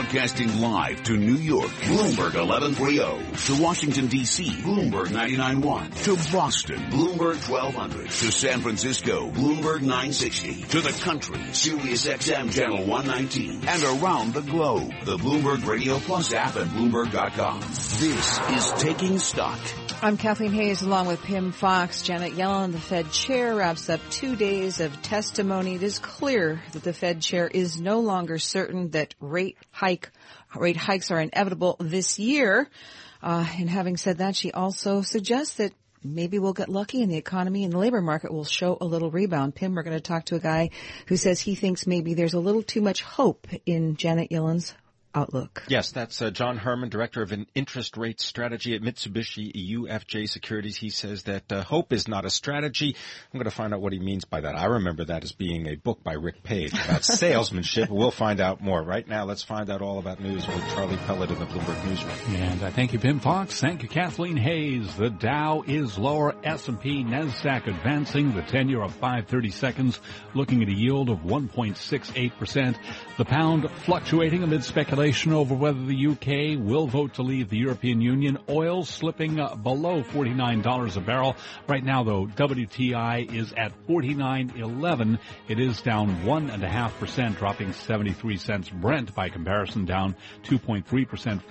Broadcasting live to New York, Bloomberg 1130. To Washington, D.C., Bloomberg 99.1. To Boston, Bloomberg 1200. To San Francisco, Bloomberg 960. To the country, Sirius XM Channel 119. And around the globe, the Bloomberg Radio Plus app at Bloomberg.com. This is Taking Stock. I'm Kathleen Hays along with Pimm Fox. Janet Yellen, the Fed chair, wraps up two days of testimony. It is clear that the Fed chair is no longer certain that rate hike, rate hikes are inevitable this year. Uh, and having said that, she also suggests that maybe we'll get lucky and the economy and the labor market will show a little rebound. Pimm, we're going to talk to a guy who says he thinks maybe there's a little too much hope in Janet Yellen's outlook. Yes, that's uh, John Herrmann, Director of an Interest Rate Strategy at Mitsubishi UFJ Securities. He says that uh, hope is not a strategy. I'm going to find out what he means by that. I remember that as being a book by Rick Page about salesmanship. We'll find out more. Right now, let's find out all about news with Charlie Pellet in the Bloomberg Newsroom. And I thank you, Pimm Fox. Thank you, Kathleen Hays. The Dow is lower. S&P, NASDAQ advancing. The 10-year of 530 seconds, looking at a yield of 1.68%. The pound fluctuating amid speculation over whether the UK will vote to leave the European Union. Oil slipping uh, below $49 a barrel. Right now, though, WTI is at 49.11. It is down 1.5%, dropping 73 cents. Brent, by comparison, down 2.3%.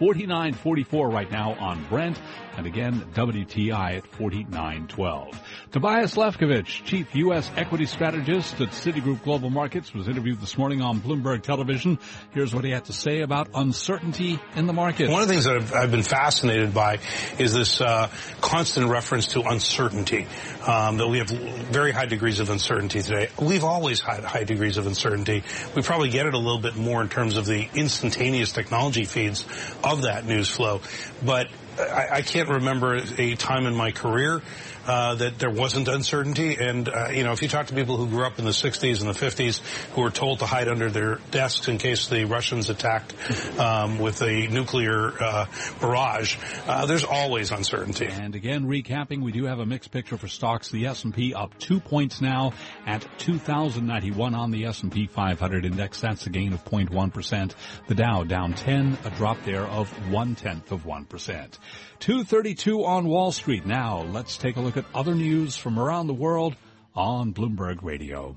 49.44 right now on Brent. And again, WTI at 49.12. Tobias Levkovich, chief U.S. equity strategist at Citigroup Global Markets, was interviewed this morning on Bloomberg Television. Here's what he had to say about uncertainty in the market. One of the things that I've, I've been fascinated by is this uh, constant reference to uncertainty. Um, that we have very high degrees of uncertainty today. We've always had high degrees of uncertainty. We probably get it a little bit more in terms of the instantaneous technology feeds of that news flow. But I, I can't remember a time in my career uh, that there wasn't uncertainty. And, uh, you know, if you talk to people who grew up in the 60s and the 50s who were told to hide under their desks in case the Russians attacked um, with a nuclear uh, barrage, uh, there's always uncertainty. And again, recapping, we do have a mixed picture for stocks. The S&P up two points now at 2,091 on the S&P 500 index. That's a gain of 0.1%. The Dow down 10, a drop there of one tenth of 1%. 232 on Wall Street. Now let's take a look at other news from around the world on Bloomberg Radio.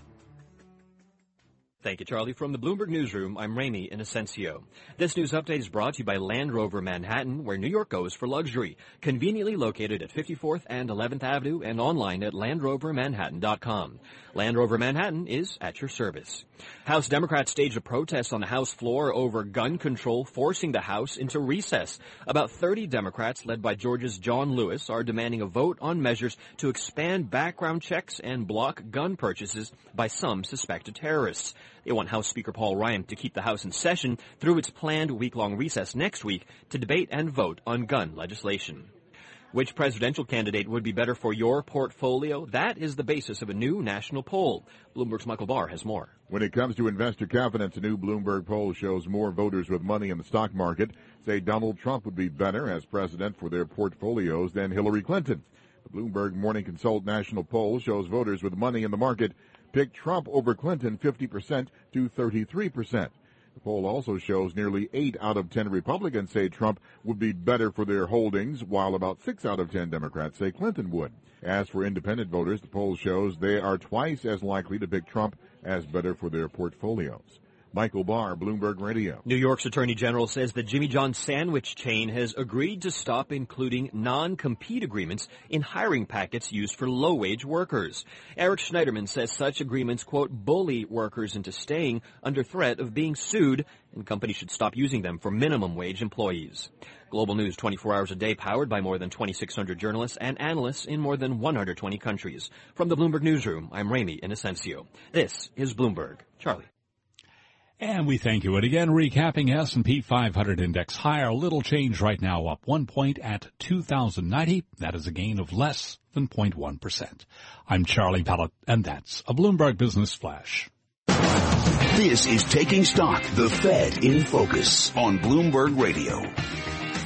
Thank you, Charlie. From the Bloomberg Newsroom, I'm Ramy Inocencio. This news update is brought to you by Land Rover Manhattan, where New York goes for luxury. Conveniently located at 54th and 11th Avenue and online at LandRoverManhattan.com. Land Rover Manhattan is at your service. House Democrats staged a protest on the House floor over gun control, forcing the House into recess. About 30 Democrats, led by Georgia's John Lewis, are demanding a vote on measures to expand background checks and block gun purchases by some suspected terrorists. They want House Speaker Paul Ryan to keep the House in session through its planned week-long recess next week to debate and vote on gun legislation. Which presidential candidate would be better for your portfolio? That is the basis of a new national poll. Bloomberg's Michael Barr has more. When it comes to investor confidence, a new Bloomberg poll shows more voters with money in the stock market say Donald Trump would be better as president for their portfolios than Hillary Clinton. The Bloomberg Morning Consult national poll shows voters with money in the market picked Trump over Clinton 50% to 33%. The poll also shows nearly 8 out of 10 Republicans say Trump would be better for their holdings, while about 6 out of 10 Democrats say Clinton would. As for independent voters, the poll shows they are twice as likely to pick Trump as better for their portfolios. Michael Barr, Bloomberg Radio. New York's Attorney General says the Jimmy John sandwich chain has agreed to stop including non-compete agreements in hiring packets used for low-wage workers. Eric Schneiderman says such agreements, quote, bully workers into staying under threat of being sued, and companies should stop using them for minimum wage employees. Global News 24 hours a day powered by more than 2,600 journalists and analysts in more than 120 countries. From the Bloomberg Newsroom, I'm Ramy Inocencio. This is Bloomberg. Charlie. And we thank you. And again, recapping S&P 500 index higher, little change right now, up one point at 2,090. That is a gain of less than 0.1%. I'm Charlie Pellet, and that's a Bloomberg Business Flash. This is Taking Stock, the Fed in Focus on Bloomberg Radio.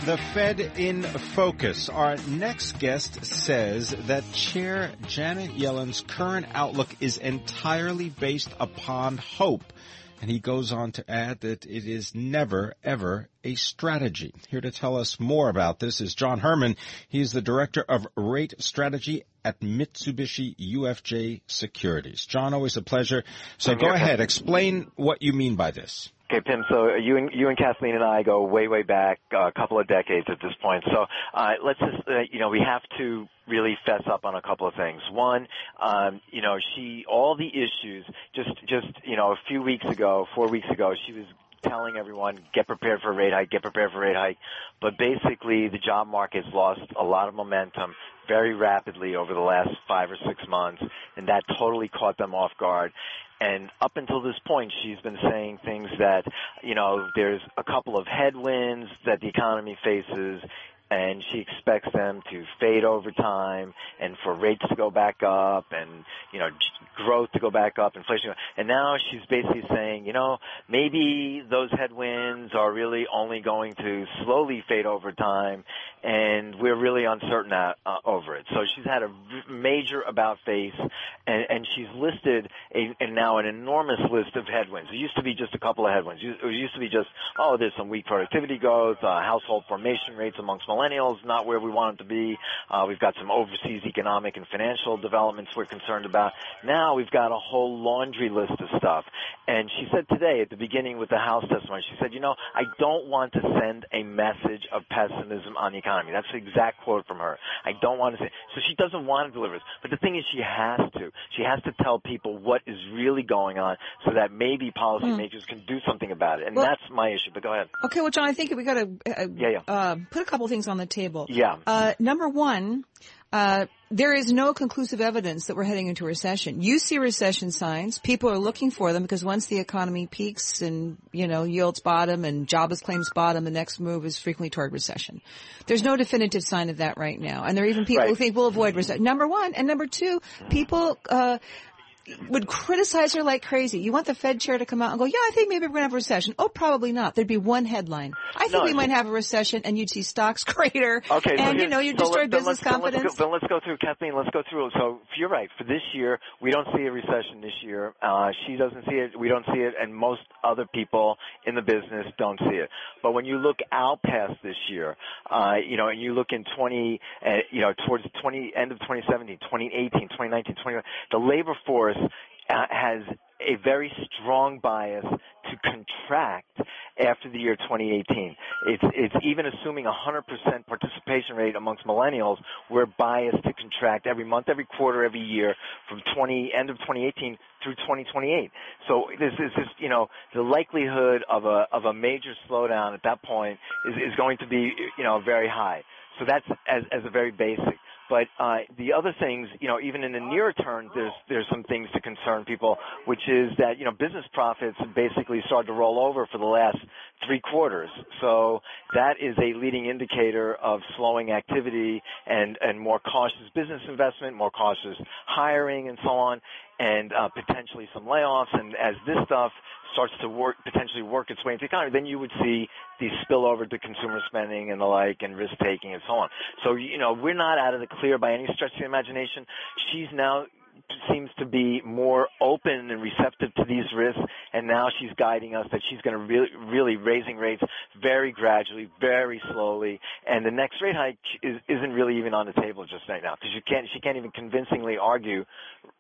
The Fed in focus. Our next guest says that Chair Janet Yellen's current outlook is entirely based upon hope. And he goes on to add that it is never, ever a strategy. Here to tell us more about this is John Herrmann. He is the Director of Rate Strategy at Mitsubishi UFJ Securities. John, always a pleasure. So go ahead, explain what you mean by this. Okay, Pimm. So you and you and Kathleen and I go way, way back, uh, a couple of decades at this point. So uh, let's just, uh, you know, we have to really fess up on a couple of things. One, um, you know, she all the issues. Just, just you know, a few weeks ago, four weeks ago, she was telling everyone get prepared for a rate hike, get prepared for a rate hike. But basically, the job market's lost a lot of momentum very rapidly over the last five or six months, and that totally caught them off guard. And up until this point, she's been saying things that, you know, there's a couple of headwinds that the economy faces and she expects them to fade over time and for rates to go back up and you know growth to go back up inflation and now she's basically saying you know maybe those headwinds are really only going to slowly fade over time and we're really uncertain at, uh, over it. So she's had a major about face and, and she's listed a, and now an enormous list of headwinds. It used to be just a couple of headwinds. It used to be just oh there's some weak productivity growth uh, household formation rates amongst millennials millennials not where we want them to be. Uh, we've got some overseas economic and financial developments we're concerned about. Now we've got a whole laundry list of stuff. And she said today at the beginning with the House testimony, she said, you know, I don't want to send a message of pessimism on the economy. That's the exact quote from her. I don't want to say. So she doesn't want to deliver this. But the thing is, she has to. She has to tell people what is really going on so that maybe policymakers mm. can do something about it. And well, that's my issue. But go ahead. Okay, well, John, I think we got to uh, yeah, yeah. Uh, put a couple things on the table. Yeah. Uh, number one, uh, there is no conclusive evidence that we're heading into a recession. You see recession signs. People are looking for them because once the economy peaks and, you know, yields bottom and jobless claims bottom, the next move is frequently toward recession. There's no definitive sign of that right now. And there are even people right. who think we'll avoid recession. Number one. And number two, people, uh, would criticize her like crazy. You want the Fed chair to come out and go, yeah, I think maybe we're going to have a recession. Oh, probably not. There'd be one headline. I think no, we might have a recession and you'd see stocks crater. Okay. And, you know, you'd so destroy business then confidence. Let's go, then let's go through, Kathleen, let's go through. So you're right. For this year, we don't see a recession this year. Uh, she doesn't see it. We don't see it. And most other people in the business don't see it. But when you look out past this year, uh, you know, and you look in 20, uh, you know, towards 20, end of 2017, 2018, 2019, 20, the labor force uh, has a very strong bias to contract after the year 2018. It's, it's even assuming 100% participation rate amongst millennials, we're biased to contract every month, every quarter, every year from 20, end of 2018 through 2028. So this is just, you know, the likelihood of a, of a major slowdown at that point is, is going to be, you know, very high. So that's as, as a very basic. But uh, the other things, you know, even in the near term, there's there's some things to concern people, which is that you know business profits basically started to roll over for the last three quarters. So that is a leading indicator of slowing activity and and more cautious business investment, more cautious hiring, and so on, and uh, potentially some layoffs. And as this stuff starts to work, potentially work its way into the economy, then you would see the spillover to consumer spending and the like and risk taking and so on. So, you know, we're not out of the clear by any stretch of the imagination. She's now seems to be more open and receptive to these risks, and now she's guiding us that she's going to really, really raising rates very gradually, very slowly, and the next rate hike is, isn't really even on the table just right now because you can't, she can't even convincingly argue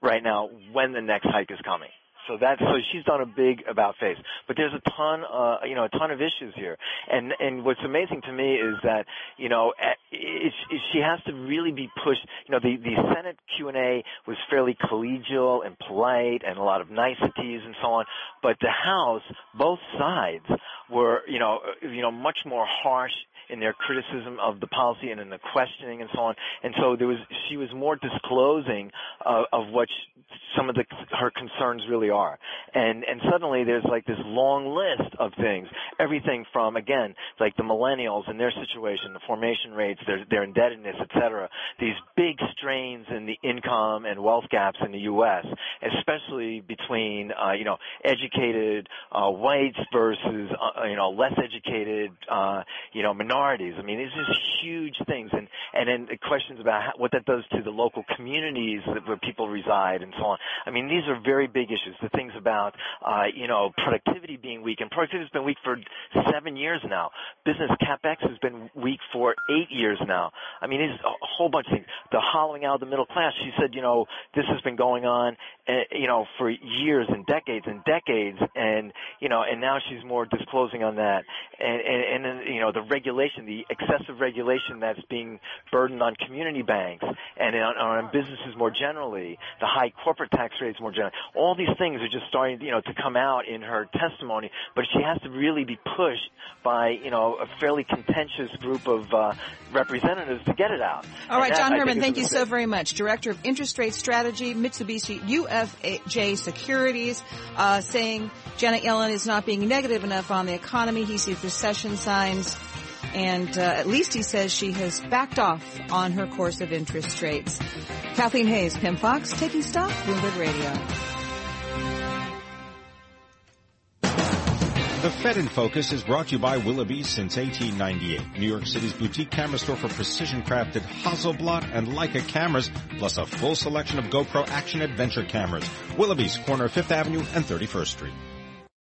right now when the next hike is coming. So that's so she's done a big about face, but there's a ton, uh, you know, a ton of issues here. And and what's amazing to me is that you know it's, it's, she has to really be pushed. You know, the the Senate Q and A was fairly collegial and polite and a lot of niceties and so on, but the House, both sides were you know you know much more harsh in their criticism of the policy and in the questioning and so on. And so there was, she was more disclosing uh, of what some of the, her concerns really are. And, and suddenly there's like this long list of things. Everything from, again, like the millennials and their situation, the formation rates, their, their indebtedness, et cetera. These big strains in the income and wealth gaps in the U.S., especially between, uh, you know, educated, uh, whites versus, uh, you know, less educated, uh, you know, minorities. I mean, these are huge things, and and then questions about how, what that does to the local communities where people reside and so on. I mean, these are very big issues. The things about, uh, you know, productivity being weak, and productivity has been weak for seven years now. Business capex has been weak for eight years now. I mean, it's a whole bunch of things. The hollowing out of the middle class. She said, you know, this has been going on, uh, you know, for years and decades and decades, and you know, and now she's more disclosing on that, and and, and you know, the regulation, the excessive regulation that's being burdened on community banks and on, on businesses more generally, the high corporate tax rates more generally. All these things are just starting, you know, to come out in her testimony, but she has to really be pushed by, you know, a fairly contentious group of uh, representatives to get it out. All right, that, John Herrmann, thank you so very much. Director of Interest Rate Strategy, Mitsubishi UFJ Securities, uh, saying Janet Yellen is not being negative enough on the economy. He sees recession signs. And uh, at least he says she has backed off on her course of interest rates. Kathleen Hays, Pimm Fox, taking stock, Bloomberg Radio. The Fed in Focus is brought to you by Willoughby since 1898. New York City's boutique camera store for precision crafted Hasselblad and Leica cameras, plus a full selection of GoPro action adventure cameras. Willoughby's corner of 5th Avenue and 31st Street.